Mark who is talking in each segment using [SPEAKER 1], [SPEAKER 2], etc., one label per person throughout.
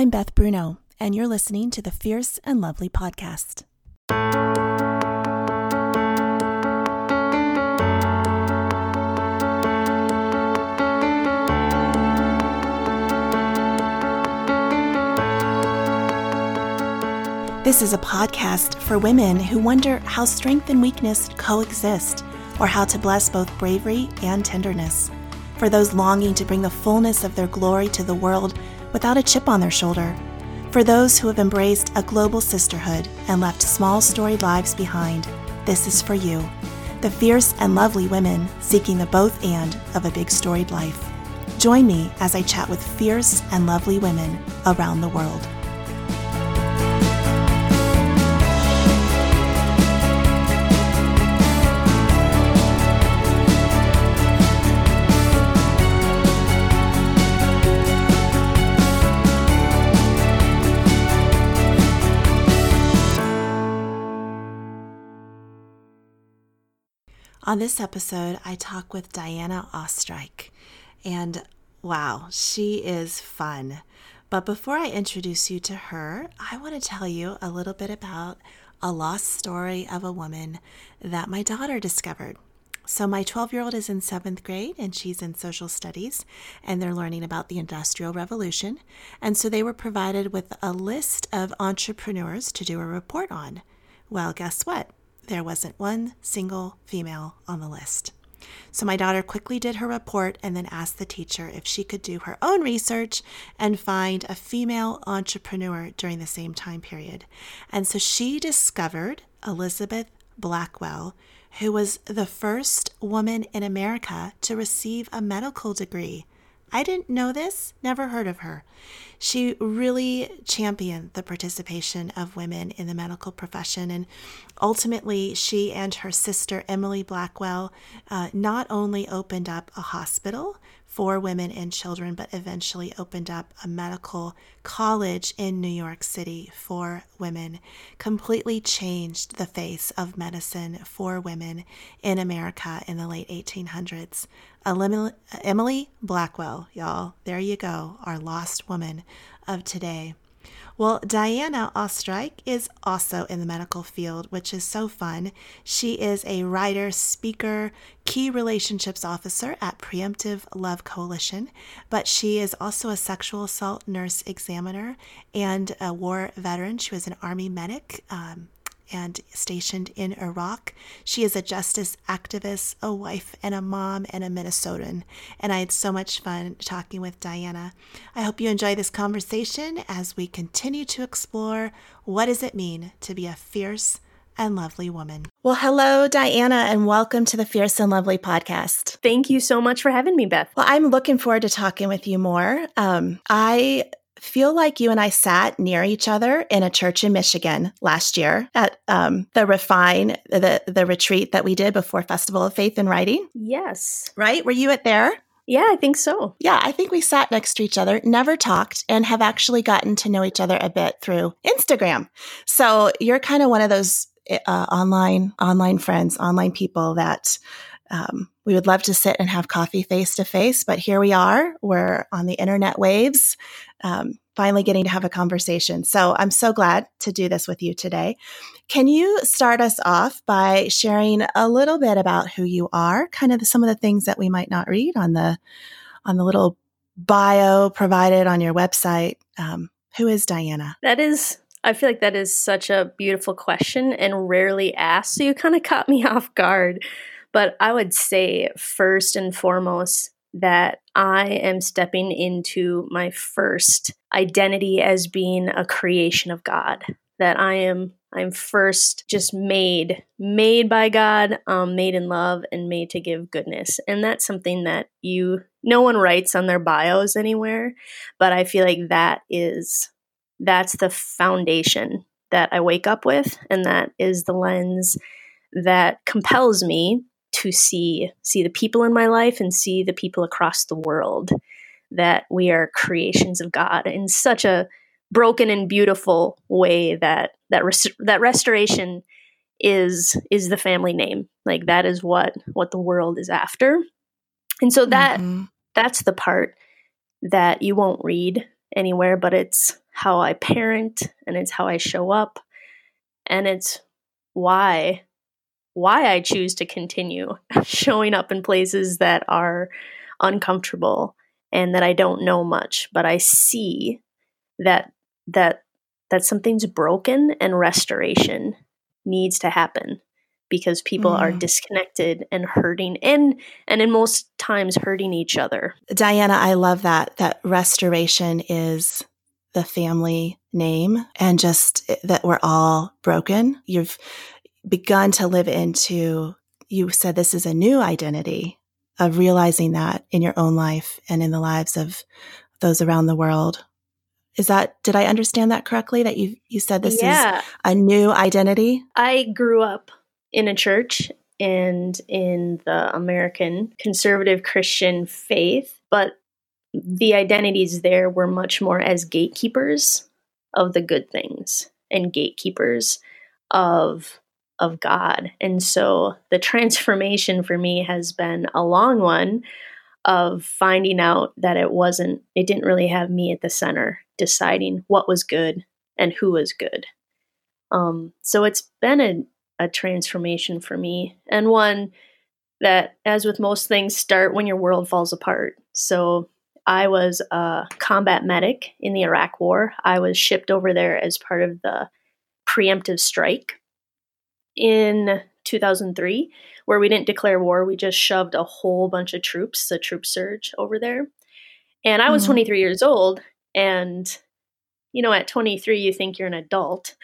[SPEAKER 1] I'm Beth Bruno, and you're listening to the Fierce and Lovely podcast. This is a podcast for women who wonder how strength and weakness coexist, or how to bless both bravery and tenderness. For those longing to bring the fullness of their glory to the world without a chip on their shoulder. For those who have embraced a global sisterhood and left small storied lives behind, this is for you. The fierce and lovely women seeking the both and of a big storied life. Join me as I chat with fierce and lovely women around the world. On this episode, I talk with Diana Oestreich, and wow, she is fun. But before I introduce you to her, I want to tell you a little bit about a lost story of a woman that my daughter discovered. So, my 12 year old is in seventh grade and she's in social studies, and they're learning about the Industrial Revolution. And so, they were provided with a list of entrepreneurs to do a report on. Well, guess what? There wasn't one single female on the list. So my daughter quickly did her report and then asked the teacher if she could do her own research and find a female entrepreneur during the same time period. And so she discovered Elizabeth Blackwell, who was the first woman in America to receive a medical degree. I didn't know this, never heard of her. She really championed the participation of women in the medical profession. And ultimately, she and her sister, Emily Blackwell, uh, not only opened up a hospital for women and children, but eventually opened up a medical college in New York City for women, completely changed the face of medicine for women in America in the late 1800s. Emily Blackwell, y'all, there you go, our lost woman of today. Well, Diana Oestreich is also in the medical field, which is so fun. She is a writer, speaker, key relationships officer at Preemptive Love Coalition, but she is also a sexual assault nurse examiner and a war veteran. She was an Army medic. Um, and stationed in Iraq. She is a justice activist, a wife, and a mom, and a Minnesotan. And I had so much fun talking with Diana. I hope you enjoy this conversation as we continue to explore what does it mean to be a fierce and lovely woman. Well, hello, Diana, and welcome to the Fierce and Lovely podcast.
[SPEAKER 2] Thank you so much for having me, Beth.
[SPEAKER 1] Well, I'm looking forward to talking with you more. Um, I feel like you and I sat near each other in a church in Michigan last year at um, the Refine, the the retreat that we did before Festival of Faith and Writing.
[SPEAKER 2] Yes.
[SPEAKER 1] Right? Were you at there?
[SPEAKER 2] Yeah, I think so.
[SPEAKER 1] Yeah, I think we sat next to each other, never talked, and have actually gotten to know each other a bit through Instagram. So you're kind of one of those uh, online online friends, online people that um, we would love to sit and have coffee face to face, but here we are. We're on the internet waves, um, finally getting to have a conversation. So I'm so glad to do this with you today. Can you start us off by sharing a little bit about who you are, kind of some of the things that we might not read on the on the little bio provided on your website? Um, who is Diana?
[SPEAKER 2] That is I feel like that is such a beautiful question and rarely asked. So you kind of caught me off guard. But I would say, first and foremost, that I am stepping into my first identity as being a creation of God. That I am I'm first just made, made by God, um, made in love, and made to give goodness. And that's something that you, no one writes on their bios anywhere, but I feel like that is, that's the foundation that I wake up with, and that is the lens that compels me to see see the people in my life and see the people across the world that we are creations of God in such a broken and beautiful way that that res- that restoration is is the family name. Like that is what what the world is after. And so that mm-hmm. that's the part that you won't read anywhere but it's how I parent and it's how I show up. And it's why why I choose to continue showing up in places that are uncomfortable and that I don't know much, but I see that that that something's broken and restoration needs to happen because people mm. are disconnected and hurting and and in most times hurting each other.
[SPEAKER 1] Diana, I love that that restoration is the family name and just that we're all broken. You've begun to live into you said this is a new identity of realizing that in your own life and in the lives of those around the world. Is that did I understand that correctly that you you said this yeah. is a new identity?
[SPEAKER 2] I grew up in a church and in the American conservative Christian faith, but the identities there were much more as gatekeepers of the good things and gatekeepers of of God. And so the transformation for me has been a long one of finding out that it wasn't it didn't really have me at the center deciding what was good and who was good. Um, so it's been a a transformation for me and one that as with most things start when your world falls apart so i was a combat medic in the iraq war i was shipped over there as part of the preemptive strike in 2003 where we didn't declare war we just shoved a whole bunch of troops a troop surge over there and i was mm-hmm. 23 years old and you know at 23 you think you're an adult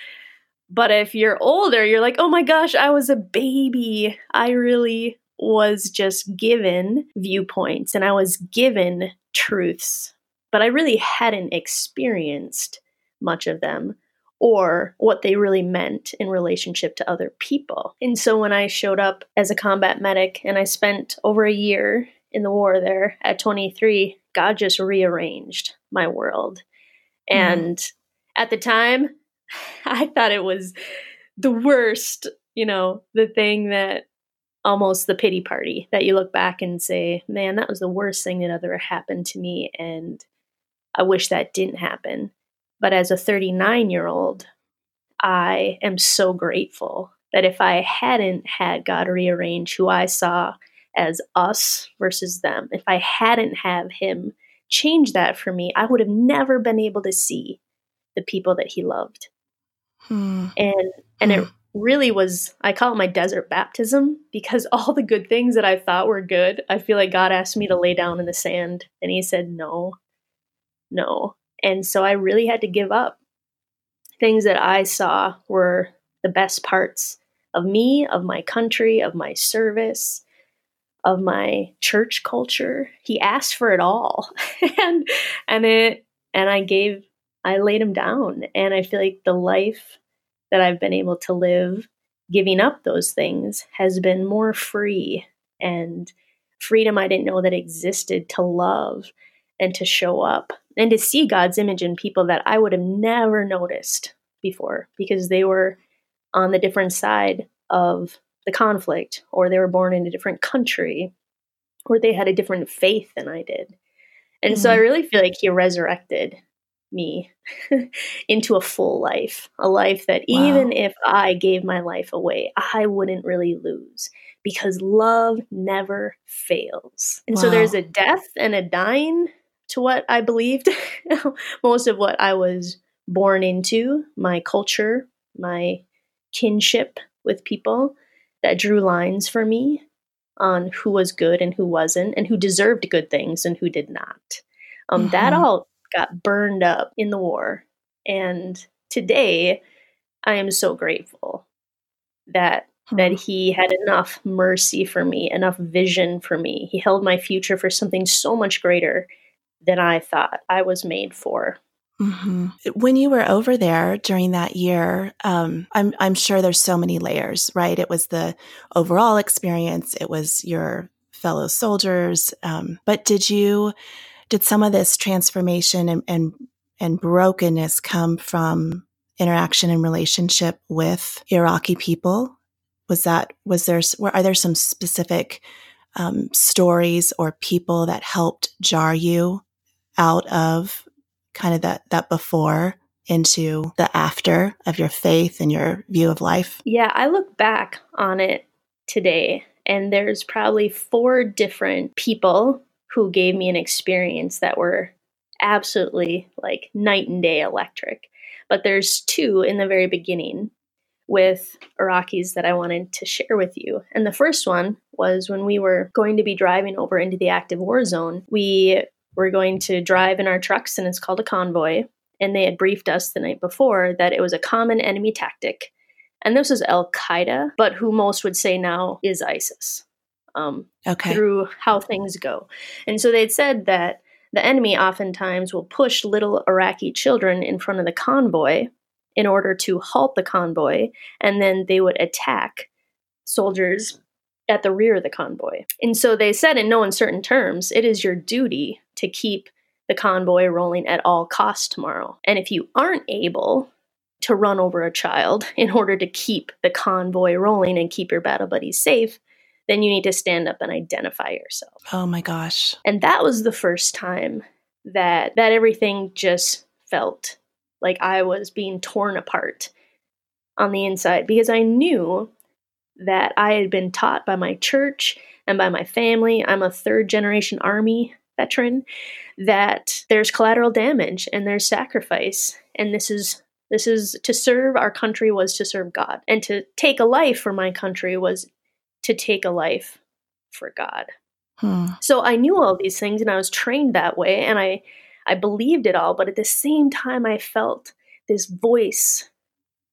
[SPEAKER 2] but if you're older, you're like, oh my gosh, I was a baby. I really was just given viewpoints and I was given truths, but I really hadn't experienced much of them or what they really meant in relationship to other people. And so when I showed up as a combat medic and I spent over a year in the war there at 23, God just rearranged my world. Mm-hmm. And at the time, I thought it was the worst, you know, the thing that almost the pity party that you look back and say, man, that was the worst thing that ever happened to me. And I wish that didn't happen. But as a 39 year old, I am so grateful that if I hadn't had God rearrange who I saw as us versus them, if I hadn't have him change that for me, I would have never been able to see the people that he loved. Hmm. And and hmm. it really was I call it my desert baptism because all the good things that I thought were good, I feel like God asked me to lay down in the sand and he said no. No. And so I really had to give up. Things that I saw were the best parts of me, of my country, of my service, of my church culture. He asked for it all. and and it and I gave I laid him down. And I feel like the life that I've been able to live, giving up those things, has been more free and freedom I didn't know that existed to love and to show up and to see God's image in people that I would have never noticed before because they were on the different side of the conflict or they were born in a different country or they had a different faith than I did. And mm-hmm. so I mm-hmm. really feel like he resurrected me into a full life, a life that wow. even if I gave my life away, I wouldn't really lose because love never fails. And wow. so there's a death and a dying to what I believed, most of what I was born into, my culture, my kinship with people that drew lines for me on who was good and who wasn't, and who deserved good things and who did not. Um, mm-hmm. That all got burned up in the war. And today, I am so grateful that that he had enough mercy for me, enough vision for me. He held my future for something so much greater than I thought I was made for.
[SPEAKER 1] Mm-hmm. When you were over there during that year, um, I'm I'm sure there's so many layers, right? It was the overall experience, it was your fellow soldiers, um, but did you did some of this transformation and, and, and brokenness come from interaction and relationship with Iraqi people? Was that, was there, are there some specific um, stories or people that helped jar you out of kind of that, that before into the after of your faith and your view of life?
[SPEAKER 2] Yeah, I look back on it today, and there's probably four different people who gave me an experience that were absolutely like night and day electric. But there's two in the very beginning with Iraqis that I wanted to share with you. And the first one was when we were going to be driving over into the active war zone. We were going to drive in our trucks, and it's called a convoy. And they had briefed us the night before that it was a common enemy tactic. And this was Al Qaeda, but who most would say now is ISIS. Um, okay. Through how things go. And so they'd said that the enemy oftentimes will push little Iraqi children in front of the convoy in order to halt the convoy, and then they would attack soldiers at the rear of the convoy. And so they said in no uncertain terms, it is your duty to keep the convoy rolling at all costs tomorrow. And if you aren't able to run over a child in order to keep the convoy rolling and keep your battle buddies safe, then you need to stand up and identify yourself.
[SPEAKER 1] Oh my gosh.
[SPEAKER 2] And that was the first time that that everything just felt like I was being torn apart on the inside because I knew that I had been taught by my church and by my family. I'm a third generation army veteran that there's collateral damage and there's sacrifice and this is this is to serve our country was to serve God and to take a life for my country was to take a life for God. Hmm. So I knew all these things and I was trained that way and I I believed it all, but at the same time I felt this voice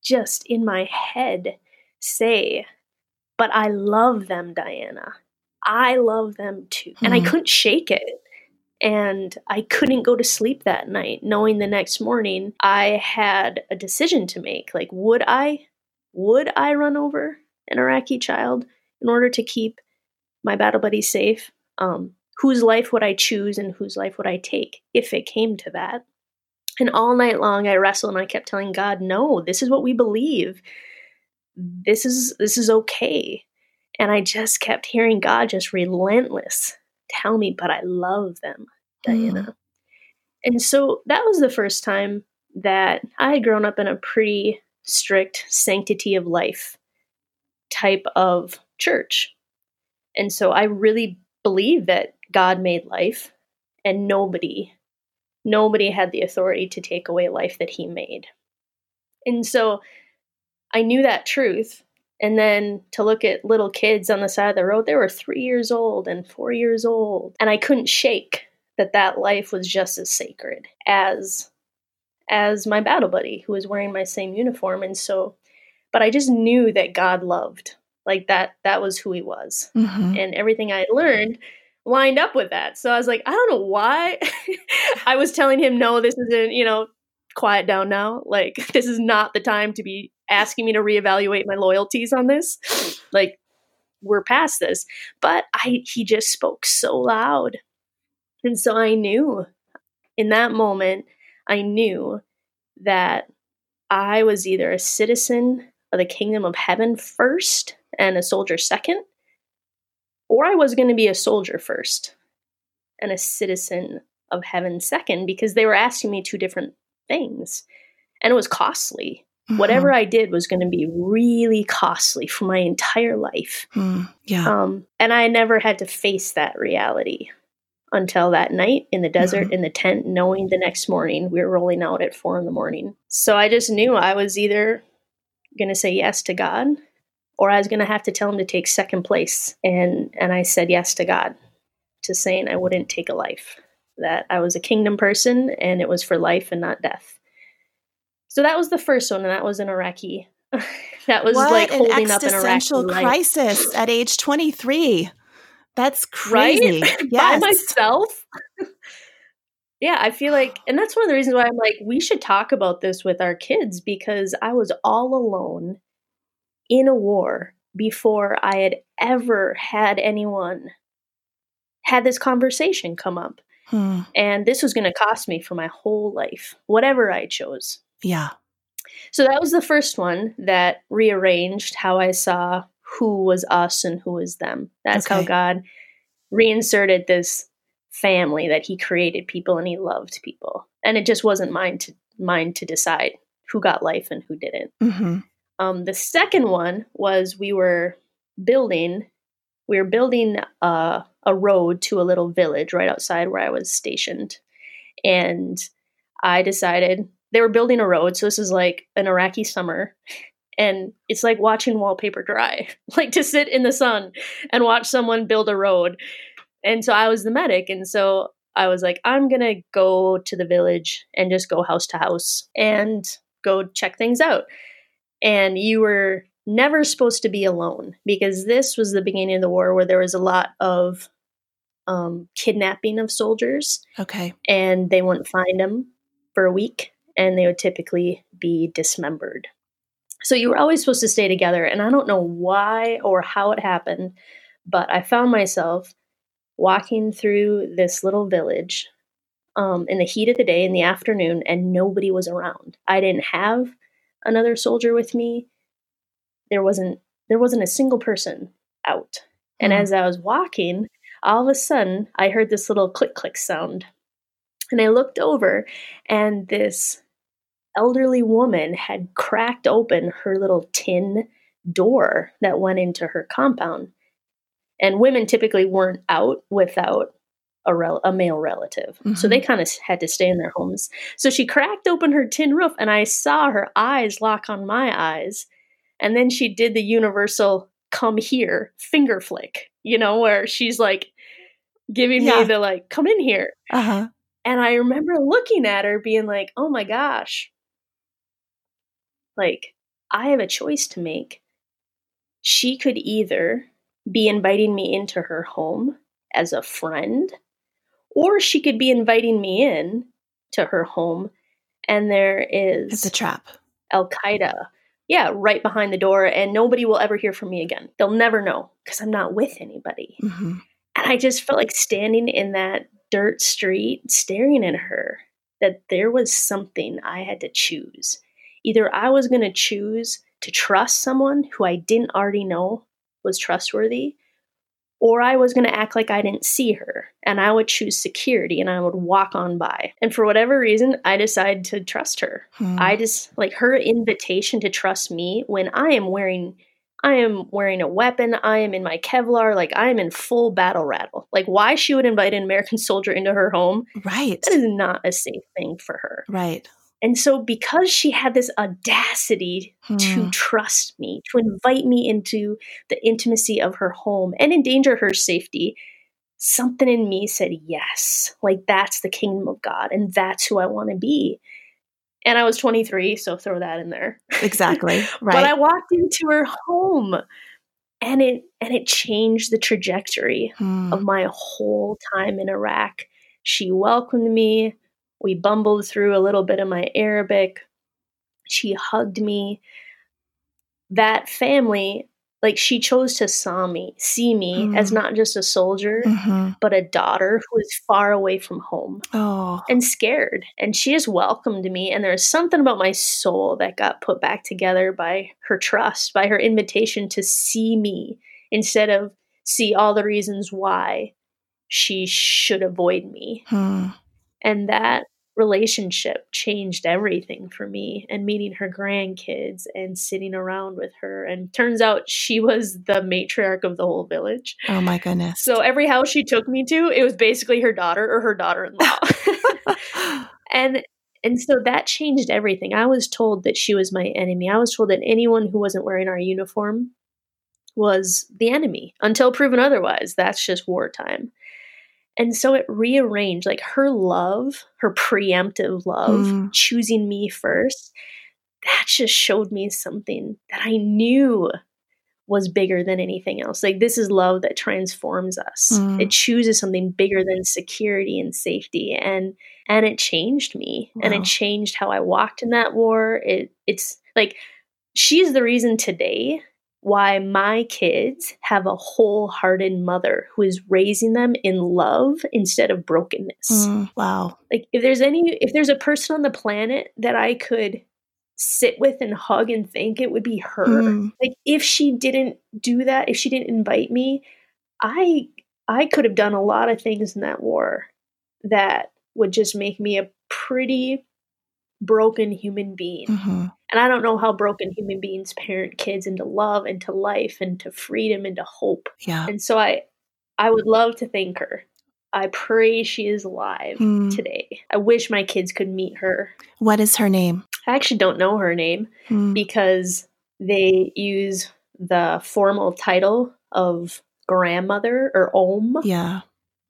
[SPEAKER 2] just in my head say, "But I love them, Diana. I love them too." Hmm. And I hmm. couldn't shake it. And I couldn't go to sleep that night knowing the next morning I had a decision to make. Like would I would I run over an Iraqi child in order to keep my battle buddy safe. Um, whose life would I choose and whose life would I take if it came to that? And all night long I wrestled and I kept telling God, "No, this is what we believe. This is this is okay." And I just kept hearing God just relentless tell me, "But I love them, Diana." Mm. And so that was the first time that I had grown up in a pretty strict sanctity of life type of church. And so I really believe that God made life and nobody nobody had the authority to take away life that he made. And so I knew that truth. And then to look at little kids on the side of the road, they were three years old and four years old. And I couldn't shake that that life was just as sacred as as my battle buddy who was wearing my same uniform and so but i just knew that god loved like that that was who he was mm-hmm. and everything i learned lined up with that so i was like i don't know why i was telling him no this isn't you know quiet down now like this is not the time to be asking me to reevaluate my loyalties on this. Like we're past this. But i he just spoke so loud. And so i knew in that moment i knew that i was either a citizen of the kingdom of heaven first and a soldier second, or I was going to be a soldier first and a citizen of heaven second because they were asking me two different things. And it was costly. Mm-hmm. Whatever I did was going to be really costly for my entire life.
[SPEAKER 1] Mm, yeah.
[SPEAKER 2] Um, and I never had to face that reality until that night in the desert mm-hmm. in the tent, knowing the next morning we were rolling out at four in the morning. So I just knew I was either going to say yes to God or I was going to have to tell him to take second place. And and I said yes to God, to saying I wouldn't take a life, that I was a kingdom person and it was for life and not death. So that was the first one, and that was an Iraqi. that was
[SPEAKER 1] what
[SPEAKER 2] like
[SPEAKER 1] holding up an Iraqi crisis life. at age twenty three. That's crazy.
[SPEAKER 2] Right? Yes. By myself. yeah, I feel like, and that's one of the reasons why I'm like, we should talk about this with our kids because I was all alone in a war before I had ever had anyone had this conversation come up. Hmm. And this was going to cost me for my whole life, whatever I chose.
[SPEAKER 1] Yeah.
[SPEAKER 2] So that was the first one that rearranged how I saw who was us and who was them. That's okay. how God reinserted this family that he created people and he loved people. And it just wasn't mine to mine to decide who got life and who didn't. Mm-hmm. Um, the second one was we were building, we were building a, a road to a little village right outside where I was stationed, and I decided they were building a road. So this is like an Iraqi summer, and it's like watching wallpaper dry, like to sit in the sun and watch someone build a road. And so I was the medic, and so I was like, I'm gonna go to the village and just go house to house and go check things out. And you were never supposed to be alone because this was the beginning of the war where there was a lot of um, kidnapping of soldiers.
[SPEAKER 1] Okay.
[SPEAKER 2] And they wouldn't find them for a week and they would typically be dismembered. So you were always supposed to stay together. And I don't know why or how it happened, but I found myself walking through this little village um, in the heat of the day in the afternoon, and nobody was around. I didn't have another soldier with me. There wasn't there wasn't a single person out. And mm. as I was walking, all of a sudden I heard this little click click sound. And I looked over and this elderly woman had cracked open her little tin door that went into her compound. And women typically weren't out without a, rel- a male relative. Mm-hmm. So they mm-hmm. kind of had to stay in their homes. So she cracked open her tin roof and I saw her eyes lock on my eyes. And then she did the universal come here finger flick, you know, where she's like giving yeah. me the like, come in here. Uh-huh. And I remember looking at her being like, oh my gosh, like, I have a choice to make. She could either be inviting me into her home as a friend or she could be inviting me in to her home and there is
[SPEAKER 1] it's a trap.
[SPEAKER 2] Al qaeda yeah right behind the door and nobody will ever hear from me again. They'll never know because i'm not with anybody. Mm-hmm. and i just felt like standing in that dirt street staring at her that there was something i had to choose either i was going to choose to trust someone who i didn't already know was trustworthy or I was going to act like I didn't see her and I would choose security and I would walk on by. And for whatever reason, I decided to trust her. Hmm. I just like her invitation to trust me when I am wearing I am wearing a weapon. I am in my Kevlar. Like I am in full battle rattle. Like why she would invite an American soldier into her home?
[SPEAKER 1] Right.
[SPEAKER 2] That is not a safe thing for her.
[SPEAKER 1] Right.
[SPEAKER 2] And so, because she had this audacity hmm. to trust me, to invite me into the intimacy of her home and endanger her safety, something in me said, Yes, like that's the kingdom of God, and that's who I want to be. And I was 23, so throw that in there.
[SPEAKER 1] Exactly. Right.
[SPEAKER 2] but I walked into her home and it and it changed the trajectory hmm. of my whole time in Iraq. She welcomed me we bumbled through a little bit of my Arabic. She hugged me. That family, like she chose to saw me, see me mm. as not just a soldier, mm-hmm. but a daughter who is far away from home oh. and scared. And she just welcomed me. And there's something about my soul that got put back together by her trust, by her invitation to see me instead of see all the reasons why she should avoid me. Hmm. And that relationship changed everything for me and meeting her grandkids and sitting around with her. And turns out she was the matriarch of the whole village.
[SPEAKER 1] Oh my goodness.
[SPEAKER 2] So every house she took me to it was basically her daughter or her daughter-in-law. And and so that changed everything. I was told that she was my enemy. I was told that anyone who wasn't wearing our uniform was the enemy until proven otherwise. That's just wartime and so it rearranged like her love, her preemptive love, mm. choosing me first. That just showed me something that I knew was bigger than anything else. Like this is love that transforms us. Mm. It chooses something bigger than security and safety and and it changed me wow. and it changed how I walked in that war. It it's like she's the reason today why my kids have a wholehearted mother who is raising them in love instead of brokenness.
[SPEAKER 1] Mm, wow.
[SPEAKER 2] Like if there's any if there's a person on the planet that I could sit with and hug and thank it would be her. Mm. Like if she didn't do that, if she didn't invite me, I I could have done a lot of things in that war that would just make me a pretty broken human being.
[SPEAKER 1] Mm-hmm.
[SPEAKER 2] And I don't know how broken human beings parent kids into love, into life, into freedom, into hope.
[SPEAKER 1] Yeah.
[SPEAKER 2] And so I I would love to thank her. I pray she is alive
[SPEAKER 1] Mm.
[SPEAKER 2] today. I wish my kids could meet her.
[SPEAKER 1] What is her name?
[SPEAKER 2] I actually don't know her name
[SPEAKER 1] Mm.
[SPEAKER 2] because they use the formal title of grandmother or Om.
[SPEAKER 1] Yeah.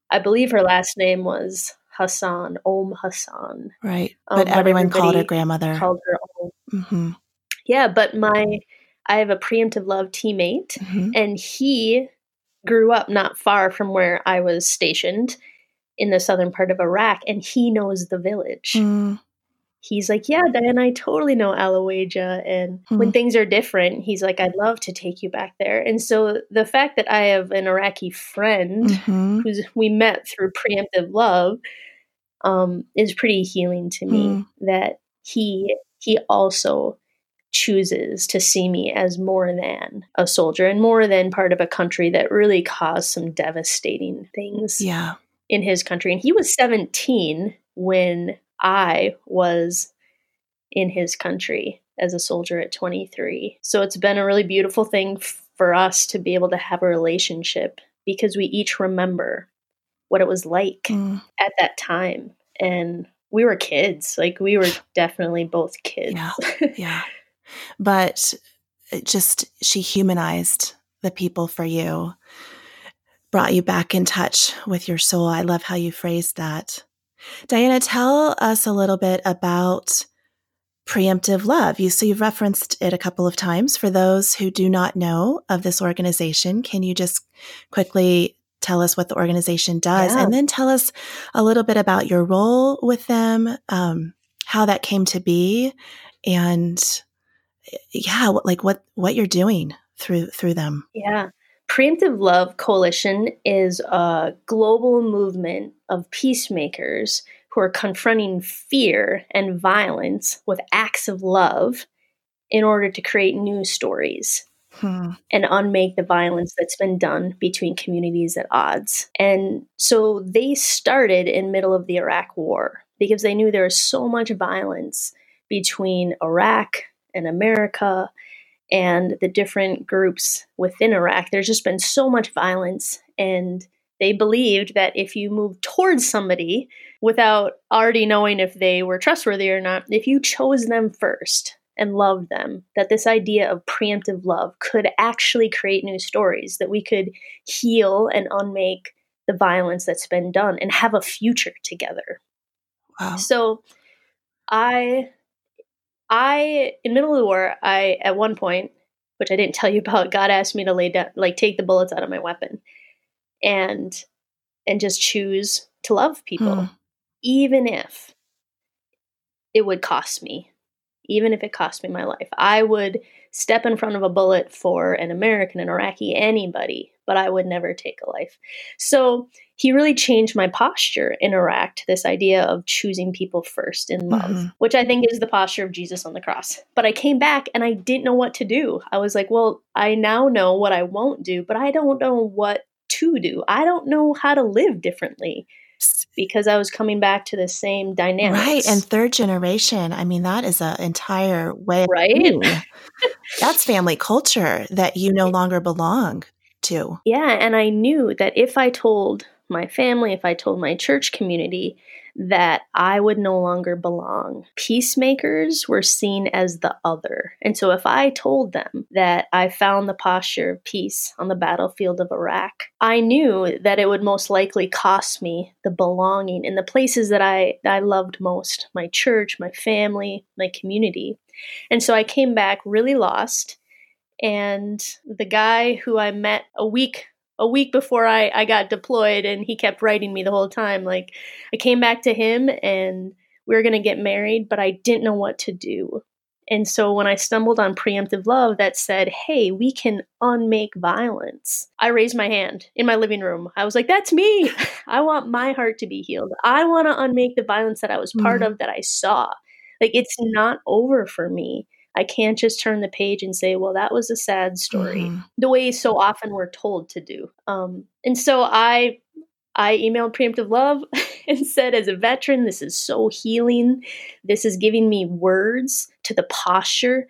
[SPEAKER 2] I believe her last name was Hassan, Om Hassan.
[SPEAKER 1] Right.
[SPEAKER 2] Um,
[SPEAKER 1] but
[SPEAKER 2] but
[SPEAKER 1] everyone called her grandmother.
[SPEAKER 2] Called her Om.
[SPEAKER 1] Mm-hmm.
[SPEAKER 2] Yeah, but my I have a preemptive love teammate
[SPEAKER 1] Mm-hmm.
[SPEAKER 2] and he grew up not far from where I was stationed in the southern part of Iraq and he knows the village.
[SPEAKER 1] Mm.
[SPEAKER 2] He's like, "Yeah, Diana, I totally know Alawaja and when
[SPEAKER 1] Mhm.
[SPEAKER 2] things are different, he's like, I'd love to take you back there." And so the fact that I have an Iraqi friend
[SPEAKER 1] Mm-hmm.
[SPEAKER 2] who's we met through preemptive love um, is pretty healing to me
[SPEAKER 1] Mm.
[SPEAKER 2] that he he also chooses to see me as more than a soldier and more than part of a country that really caused some devastating things
[SPEAKER 1] Yeah.
[SPEAKER 2] in his country and he was 17 when I was in his country as a soldier at 23 so it's been a really beautiful thing for us to be able to have a relationship because we each remember what it was like
[SPEAKER 1] Mm.
[SPEAKER 2] at that time and we were kids like we were definitely both kids
[SPEAKER 1] Yeah. Yeah. But it just, she humanized the people for you, brought you back in touch with your soul. I love how you phrased that. Diana, tell us a little bit about preemptive love. You so you've referenced it a couple of times. For those who do not know of this organization, can you just quickly tell us what the organization does,
[SPEAKER 2] Yeah.
[SPEAKER 1] and then tell us a little bit about your role with them, um, how that came to be, and yeah, like what what you're doing through through them.
[SPEAKER 2] Yeah. Preemptive Love Coalition is a global movement of peacemakers who are confronting fear and violence with acts of love in order to create new stories
[SPEAKER 1] Hmm.
[SPEAKER 2] and unmake the violence that's been done between communities at odds. And so they started in middle of the Iraq war because they knew there was so much violence between Iraq and America and the different groups within Iraq. There's just been so much violence and they believed that if you move towards somebody without already knowing if they were trustworthy or not, if you chose them first and loved them, that this idea of preemptive love could actually create new stories, that we could heal and unmake the violence that's been done and have a future together.
[SPEAKER 1] Wow.
[SPEAKER 2] So I I in middle of the war, I at one point, which I didn't tell you about, God asked me to lay down like take the bullets out of my weapon and and just choose to love people.
[SPEAKER 1] Hmm.
[SPEAKER 2] Even if it would cost me. Even if it cost me my life. I would step in front of a bullet for an American, an Iraqi, anybody, but I would never take a life. So he really changed my posture in Iraq to this idea of choosing people first in love,
[SPEAKER 1] Mhm.
[SPEAKER 2] which I think is the posture of Jesus on the cross. But I came back and I didn't know what to do. I was like, well, I now know what I won't do, but I don't know what to do. I don't know how to live differently because I was coming back to the same dynamics.
[SPEAKER 1] Right, and third generation. I mean, that is an entire way.
[SPEAKER 2] Right?
[SPEAKER 1] That's family culture that you no longer belong to.
[SPEAKER 2] Yeah, and I knew that if I told my family, if I told my church community that I would no longer belong, peacemakers were seen as the other. And so if I told them that I found the posture of peace on the battlefield of Iraq, I knew that it would most likely cost me the belonging in the places that I, I loved most my church, my family, my community. And so I came back really lost and the guy who I met a week a week before I, I got deployed and he kept writing me the whole time like I came back to him and we were going to get married but I didn't know what to do. And so when I stumbled on preemptive love that said, "Hey, we can unmake violence." I raised my hand in my living room. I was like, "That's me. I want my heart to be healed. I want to unmake the violence that I was part
[SPEAKER 1] Mhm.
[SPEAKER 2] of that I saw." Like it's not over for me. I can't just turn the page and say, well, that was a sad story,
[SPEAKER 1] Mhm.
[SPEAKER 2] the way so often we're told to do. Um, and so I I emailed Preemptive Love and said, as a veteran, this is so healing. This is giving me words to the posture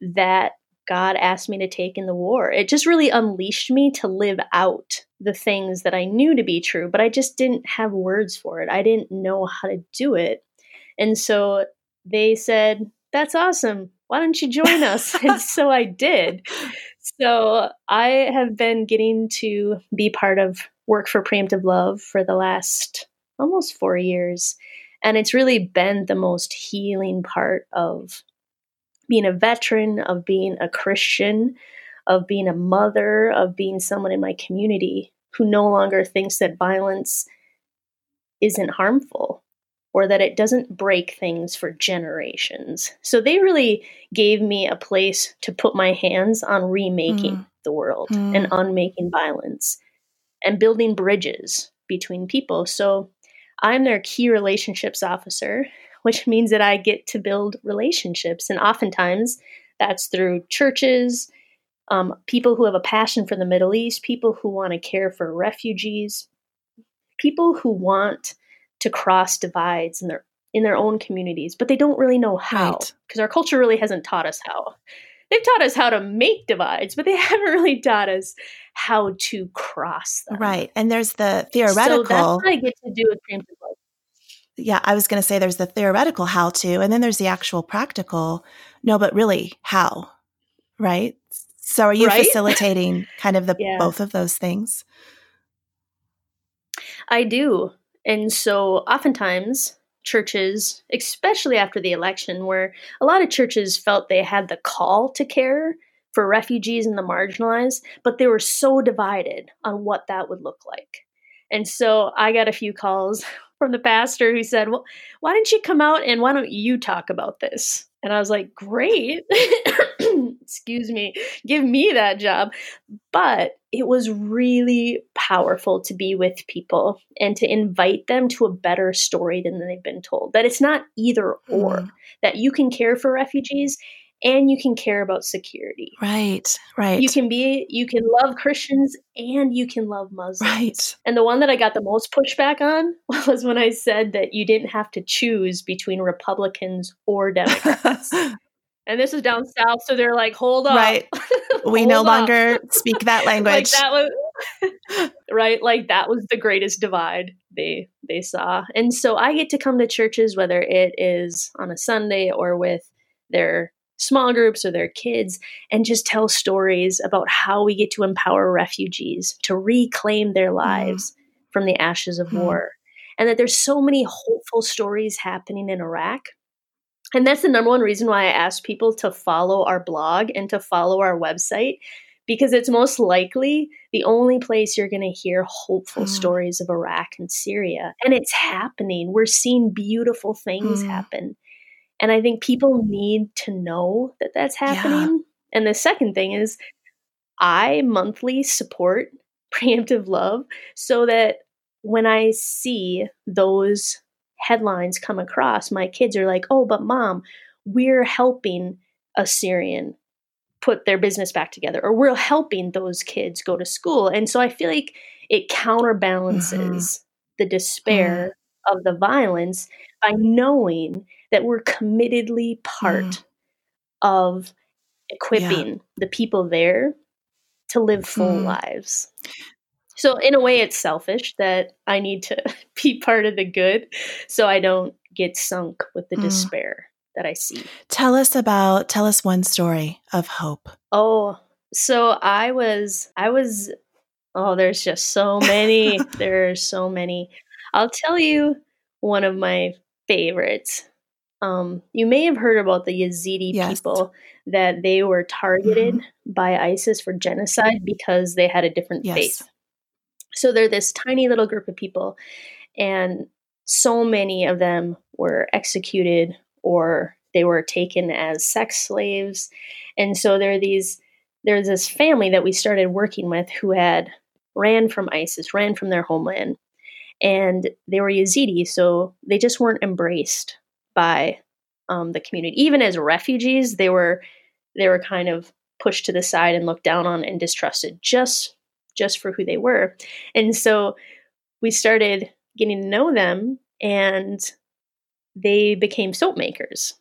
[SPEAKER 2] that God asked me to take in the war. It just really unleashed me to live out the things that I knew to be true, but I just didn't have words for it. I didn't know how to do it. And so they said, That's awesome. Why don't you join us? and so I did. So I have been getting to be part of work for Preemptive Love for the last almost four years. And it's really been the most healing part of being a veteran, of being a Christian, of being a mother, of being someone in my community who no longer thinks that violence isn't harmful or that it doesn't break things for generations. So they really gave me a place to put my hands on remaking mm. the world mm. and unmaking violence and building bridges between people. So I'm their key relationships officer, which means that I get to build relationships. And oftentimes that's through churches, um, people who have a passion for the Middle East, people who want to care for refugees, people who want to cross divides in their in their own communities, but they don't really know how because right. our culture really hasn't taught us how. They've taught us how to make divides, but they haven't really taught us how to cross them.
[SPEAKER 1] Right. And there's the theoretical. So
[SPEAKER 2] that's what I get to do with love.
[SPEAKER 1] Yeah, I was going to say there's the theoretical how to, and then there's the actual practical. No, but really, how? Right. So are you right? facilitating kind of the yeah. both of those things?
[SPEAKER 2] I do. And so oftentimes churches, especially after the election, where a lot of churches felt they had the call to care for refugees and the marginalized, but they were so divided on what that would look like. And so I got a few calls from the pastor who said, Well, why don't you come out and why don't you talk about this? And I was like, Great. Excuse me. Give me that job. But it was really powerful to be with people and to invite them to a better story than they've been told. That it's not either or, mm. that you can care for refugees and you can care about security.
[SPEAKER 1] Right, right.
[SPEAKER 2] You can be, you can love Christians and you can love Muslims.
[SPEAKER 1] Right.
[SPEAKER 2] And the one that I got the most pushback on was when I said that you didn't have to choose between Republicans or Democrats. And this is down south, so they're like, hold on.
[SPEAKER 1] Right. we no longer speak that language.
[SPEAKER 2] like that was right, like that was the greatest divide they they saw. And so I get to come to churches whether it is on a Sunday or with their small groups or their kids and just tell stories about how we get to empower refugees to reclaim their mm-hmm. lives mm. from the ashes of mm. war. And that there's so many hopeful stories happening in Iraq. And that's the number one reason why I ask people to follow our blog and to follow our website because it's most likely the only place you're going to hear hopeful mm. stories of Iraq and Syria. And it's happening. We're seeing beautiful things mm. happen. And I think people need to know that that's happening. Yeah. And the second thing is, I monthly support preemptive love so that when I see those headlines come across, my kids are like, oh, but mom, we're helping a Syrian put their business back together, or we're helping those kids go to school. And so I feel like it counterbalances mm-hmm. the despair mm-hmm. of the violence by knowing that we're committedly part mm. of equipping yeah. the people there to live full mm. lives. So, in a way, it's selfish that I need to be part of the good so I don't get sunk with the mm. despair that I see.
[SPEAKER 1] Tell us about, tell us one story of hope.
[SPEAKER 2] Oh, so I was, I was, oh, there's just so many. there are so many. I'll tell you one of my favorites. Um, you may have heard about the Yazidi yes. people that they were targeted mm-hmm. by ISIS for genocide because they had a different yes. faith. So they're this tiny little group of people, and so many of them were executed or they were taken as sex slaves. And so there are these there's this family that we started working with who had ran from ISIS, ran from their homeland, and they were Yazidi, so they just weren't embraced by um, the community. Even as refugees, they were they were kind of pushed to the side and looked down on and distrusted just just for who they were. And so we started getting to know them and they became soap makers.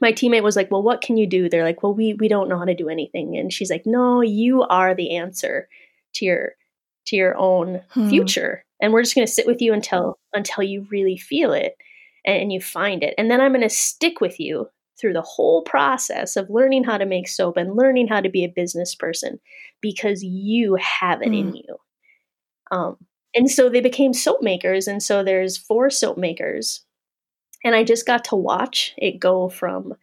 [SPEAKER 2] My teammate was like, "Well, what can you do?" They're like, "Well, we we don't know how to do anything." And she's like, "No, you are the answer to your to your own hmm. future. And we're just going to sit with you until until you really feel it and you find it. And then I'm going to stick with you through the whole process of learning how to make soap and learning how to be a business person because you have it mm. in you. Um, and so they became soap makers. And so there's four soap makers. And I just got to watch it go from,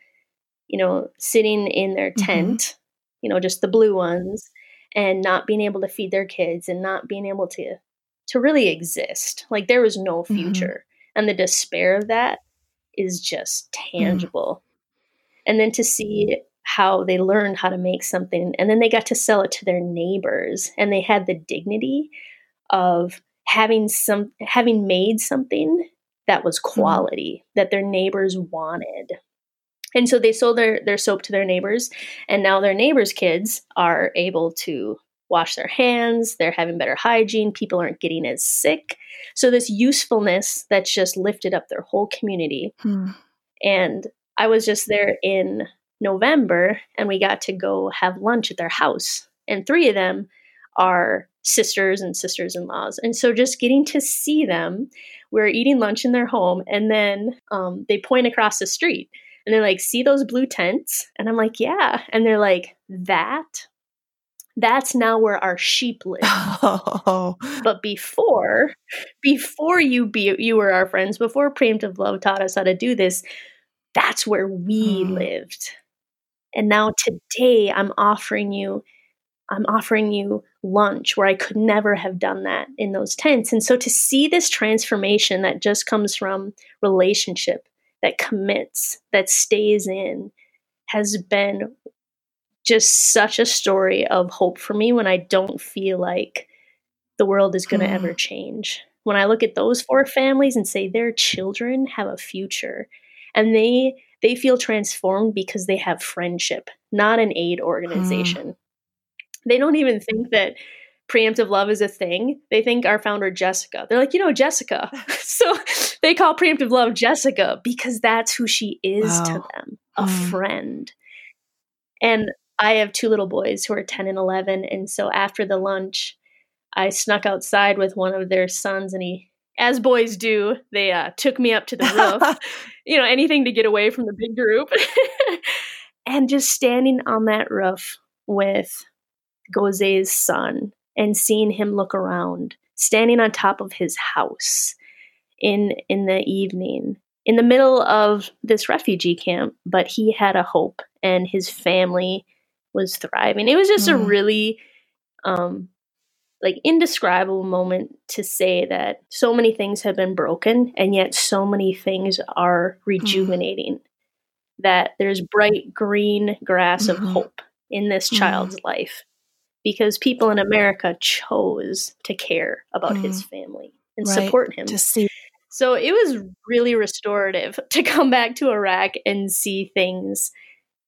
[SPEAKER 2] you know, sitting in their mm-hmm. tent, mm-hmm. you know, just the blue ones, and not being able to feed their kids and not being able to to really exist. Like there was no mm-hmm. future. Mm-hmm. And the despair of that is just mm. tangible. Mm. And then to see how they learned how to make something and then they got to sell it to their neighbors and they had the dignity of having some having made something that was mm-hmm. quality mm. that their neighbors wanted and so they sold their, their soap to their neighbors, and now their neighbors' kids are able to wash their hands, they're having better hygiene, people aren't getting as sick. So, this usefulness that's just lifted up their whole community. Hmm. And I was just there in November, and we got to go have lunch at their house, and three of them are sisters and sisters in laws. And so, just getting to see them, we are eating lunch in their home, and then um, they point across the street and they're like, see those blue tents? And I'm like, yeah. And they're like, that? That's now where our sheep live. Oh. But before, before you be you were our friends, before preemptive love taught us how to do this, that's where we mm. lived. And now today I'm offering you I'm offering you lunch where I could never have done that in those tents. And so to see this transformation that just comes from relationship that commits, that stays in, has been just such a story of hope for me when I don't feel like the world is going to ever hmm. change. When I look at those four families and say their children have a future and they they feel transformed because they have friendship, not an aid organization. Mm. They don't even think that preemptive love is a thing. They think our founder Jessica. They're like, you know, Jessica. so they call preemptive love Jessica because that's who she is wow. to them, a mm. friend. And I have two little boys who are 10 and 11. And so after the lunch, I snuck outside with one of their sons and he as boys do, they uh, took me up to the roof, you know, anything to get away from the big group. and just standing on that roof with Goze's son and seeing him look around, standing on top of his house in in the evening in the middle of this refugee camp, but he had a hope and his family was thriving. It was just mm. a really um like indescribable moment to say that so many things have been broken and yet so many things are mm. rejuvenating. Mm. That there's bright green grass mm-hmm. of hope in this mm. child's life because people in America chose to care about mm. his family and right. support him.
[SPEAKER 1] To see.
[SPEAKER 2] So it was really restorative to come back to Iraq and see things,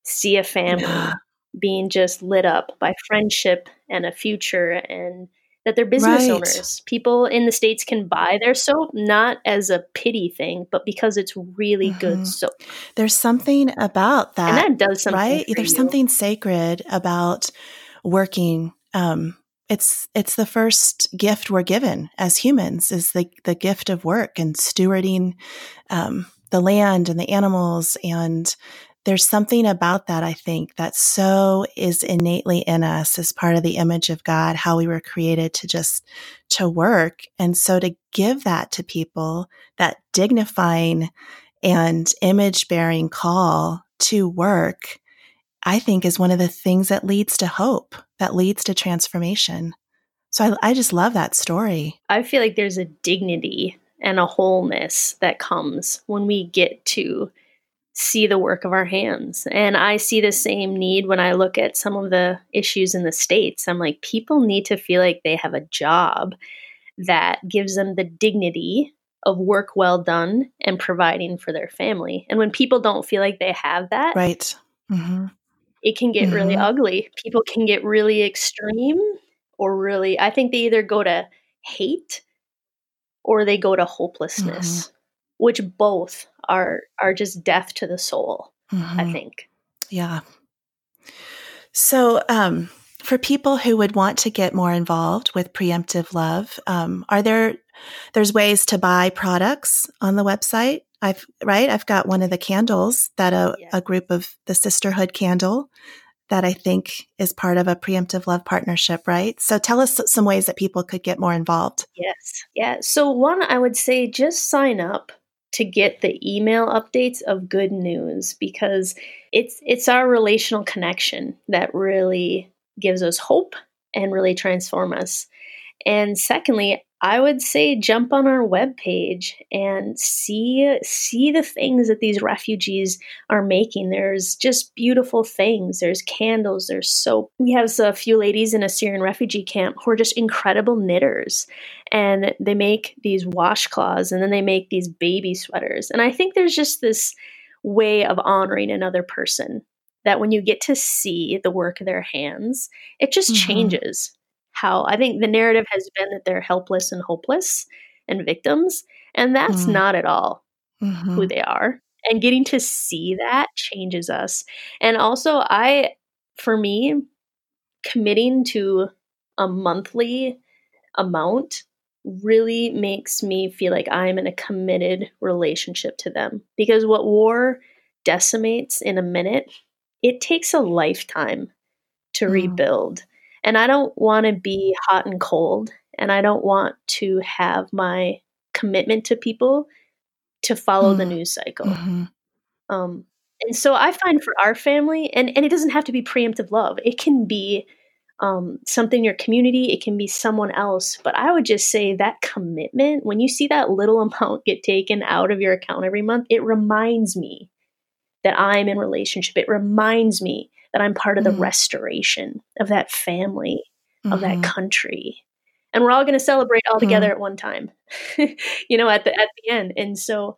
[SPEAKER 2] see a family being just lit up by friendship and a future and that they're business right. owners. People in the States can buy their soap not as a pity thing, but because it's really mm-hmm. good soap.
[SPEAKER 1] There's something about that.
[SPEAKER 2] And that does something.
[SPEAKER 1] Right? There's
[SPEAKER 2] you.
[SPEAKER 1] something sacred about working um, it's it's the first gift we're given as humans is the the gift of work and stewarding um, the land and the animals and there's something about that i think that so is innately in us as part of the image of god how we were created to just to work and so to give that to people that dignifying and image bearing call to work I think is one of the things that leads to hope, that leads to transformation. So I, I just love that story.
[SPEAKER 2] I feel like there's a dignity and a wholeness that comes when we get to see the work of our hands. And I see the same need when I look at some of the issues in the States. I'm like, people need to feel like they have a job that gives them the dignity of work well done and providing for their family. And when people don't feel like they have that,
[SPEAKER 1] right. Mm-hmm
[SPEAKER 2] it can get mm-hmm. really ugly. People can get really extreme or really, I think they either go to hate or they go to hopelessness, mm-hmm. which both are are just death to the soul, mm-hmm. I think.
[SPEAKER 1] Yeah. So, um, for people who would want to get more involved with preemptive love, um, are there there's ways to buy products on the website? I've right. I've got one of the candles that a, yeah. a group of the sisterhood candle that I think is part of a preemptive love partnership, right? So tell us some ways that people could get more involved.
[SPEAKER 2] Yes. Yeah. So one I would say just sign up to get the email updates of good news because it's it's our relational connection that really gives us hope and really transform us. And secondly, I would say jump on our webpage and see see the things that these refugees are making. There's just beautiful things. There's candles, there's soap. We have a few ladies in a Syrian refugee camp who are just incredible knitters. And they make these washcloths and then they make these baby sweaters. And I think there's just this way of honoring another person that when you get to see the work of their hands, it just mm-hmm. changes how I think the narrative has been that they're helpless and hopeless and victims, and that's mm. not at all mm-hmm. who they are. And getting to see that changes us. And also, I, for me, committing to a monthly amount really makes me feel like I'm in a committed relationship to them. Because what war decimates in a minute, it takes a lifetime to mm. rebuild. And I don't want to be hot and cold. And I don't want to have my commitment to people to follow mm. the news cycle. Mm-hmm. Um, and so I find for our family, and, and it doesn't have to be preemptive love, it can be um, something in your community, it can be someone else. But I would just say that commitment, when you see that little amount get taken out of your account every month, it reminds me that I'm in relationship. It reminds me that I'm part of the mm. restoration of that family, mm-hmm. of that mm-hmm. country. And we're all going to celebrate all together mm. at one time, you know, at the at the end. And so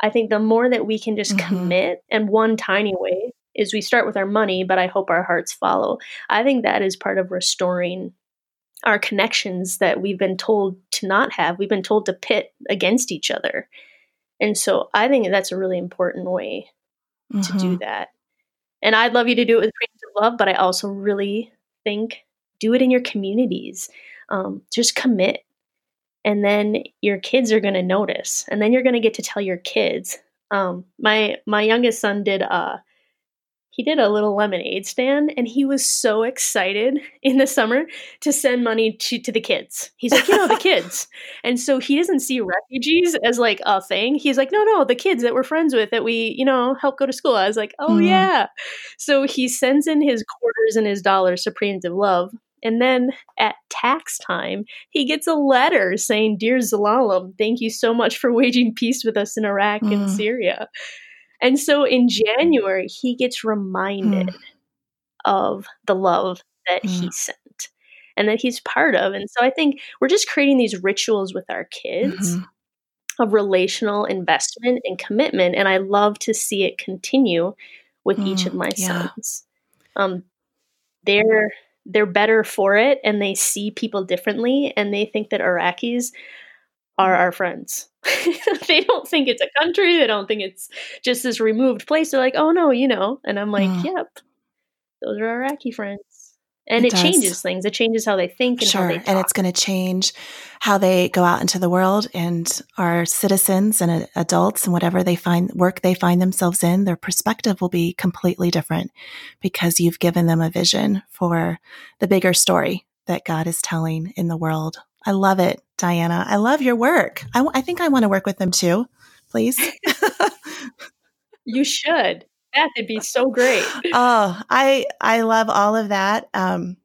[SPEAKER 2] I think the more that we can just mm-hmm. commit and one tiny way is we start with our money, but I hope our hearts follow. I think that is part of restoring our connections that we've been told to not have. We've been told to pit against each other. And so I think that's a really important way mm-hmm. to do mm-hmm. that. And I'd love you to do it with preemptive love, but I also really think do it in your communities. Um, just commit. And then your kids are going to notice. And then you're going to get to tell your kids. Um, my my youngest son did uh, he did a little lemonade stand and he was so excited in the summer to send money to, to the kids. He's like, you know, the kids. And so he doesn't see refugees as like a thing. He's like, no, no, the kids that we're friends with that we, you know, help go to school. I was like, oh, mm. yeah. So he sends in his quarters and his dollars to Preemptive Love. And then at tax time, he gets a letter saying, Dear Zelalem, thank you so much for waging peace with us in Iraq mm. and Syria. And so in January, he gets reminded mm. of the love that mm. he sent and that he's part of. And so I think we're just creating these rituals with our kids mm-hmm. of relational investment and commitment. And I love to see it continue with mm, each of my yeah. sons. Um, they're they're better for it and they see people differently and they think that Iraqis are our friends. they don't think it's a country. They don't think it's just this removed place. They're like, oh no, you know. And I'm like, mm. yep, those are our Iraqi friends. And it, it changes things. It changes how they think and
[SPEAKER 1] sure.
[SPEAKER 2] how they talk.
[SPEAKER 1] And it's going to change how they go out into the world and are citizens and adults and whatever they find work they find themselves in, their perspective will be completely different because you've given them a vision for the bigger story that God is telling in the world. I love it. Diana. I love your work. I, w- I think I want to work with them too, please.
[SPEAKER 2] you should. That'd be so great.
[SPEAKER 1] Oh, I I love all of that. Um,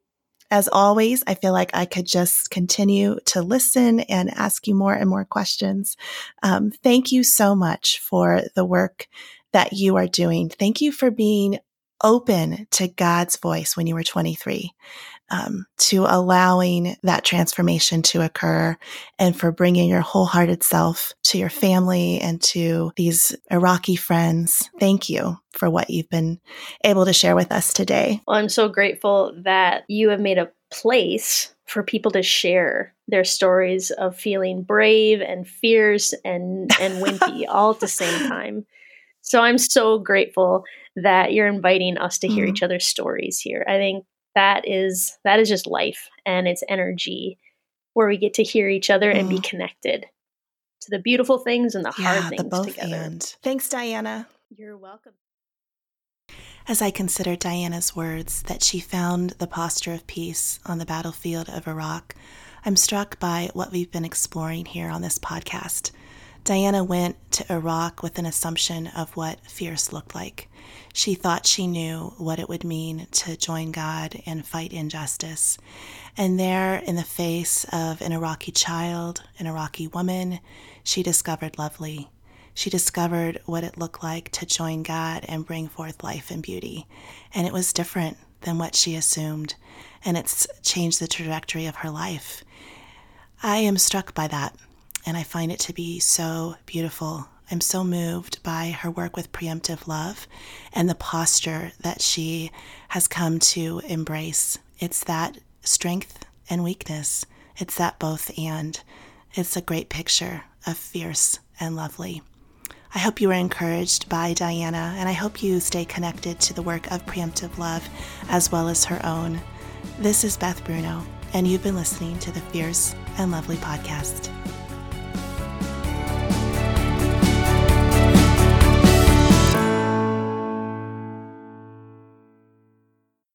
[SPEAKER 1] as always, I feel like I could just continue to listen and ask you more and more questions. Um, thank you so much for the work that you are doing. Thank you for being open to God's voice when you were 23 um, to allowing that transformation to occur and for bringing your wholehearted self to your family and to these Iraqi friends. Thank you for what you've been able to share with us today.
[SPEAKER 2] Well, I'm so grateful that you have made a place for people to share their stories of feeling brave and fierce and and wimpy all at the same time. So I'm so grateful that you're inviting us to hear mm-hmm. each other's stories here. I think that is that is just life and it's energy where we get to hear each other mm. and be mm-hmm. connected to the beautiful things and the hard things
[SPEAKER 1] the both
[SPEAKER 2] together.
[SPEAKER 1] And. Thanks, Diana.
[SPEAKER 2] You're welcome.
[SPEAKER 1] As I consider Diana's words that she found the posture of peace on the battlefield of Iraq, I'm struck by what we've been exploring here on this podcast. Diana went to Iraq with an assumption of what fierce looked like. She thought she knew what it would mean to join God and fight injustice. And there, in the face of an Iraqi child, an Iraqi woman, she discovered lovely. She discovered what it looked like to join God and bring forth life and beauty. And it was different than what she assumed, and it's changed the trajectory of her life. I am struck by that, and I find it to be so beautiful. I'm so moved by her work with preemptive love and the posture that she has come to embrace. It's that strength and weakness, it's that both and. It's a great picture of fierce and lovely. I hope you are encouraged by Diana, and I hope you stay connected to the work of Preemptive Love as well as her own. This is Beth Bruno, and you've been listening to the Fierce and Lovely podcast.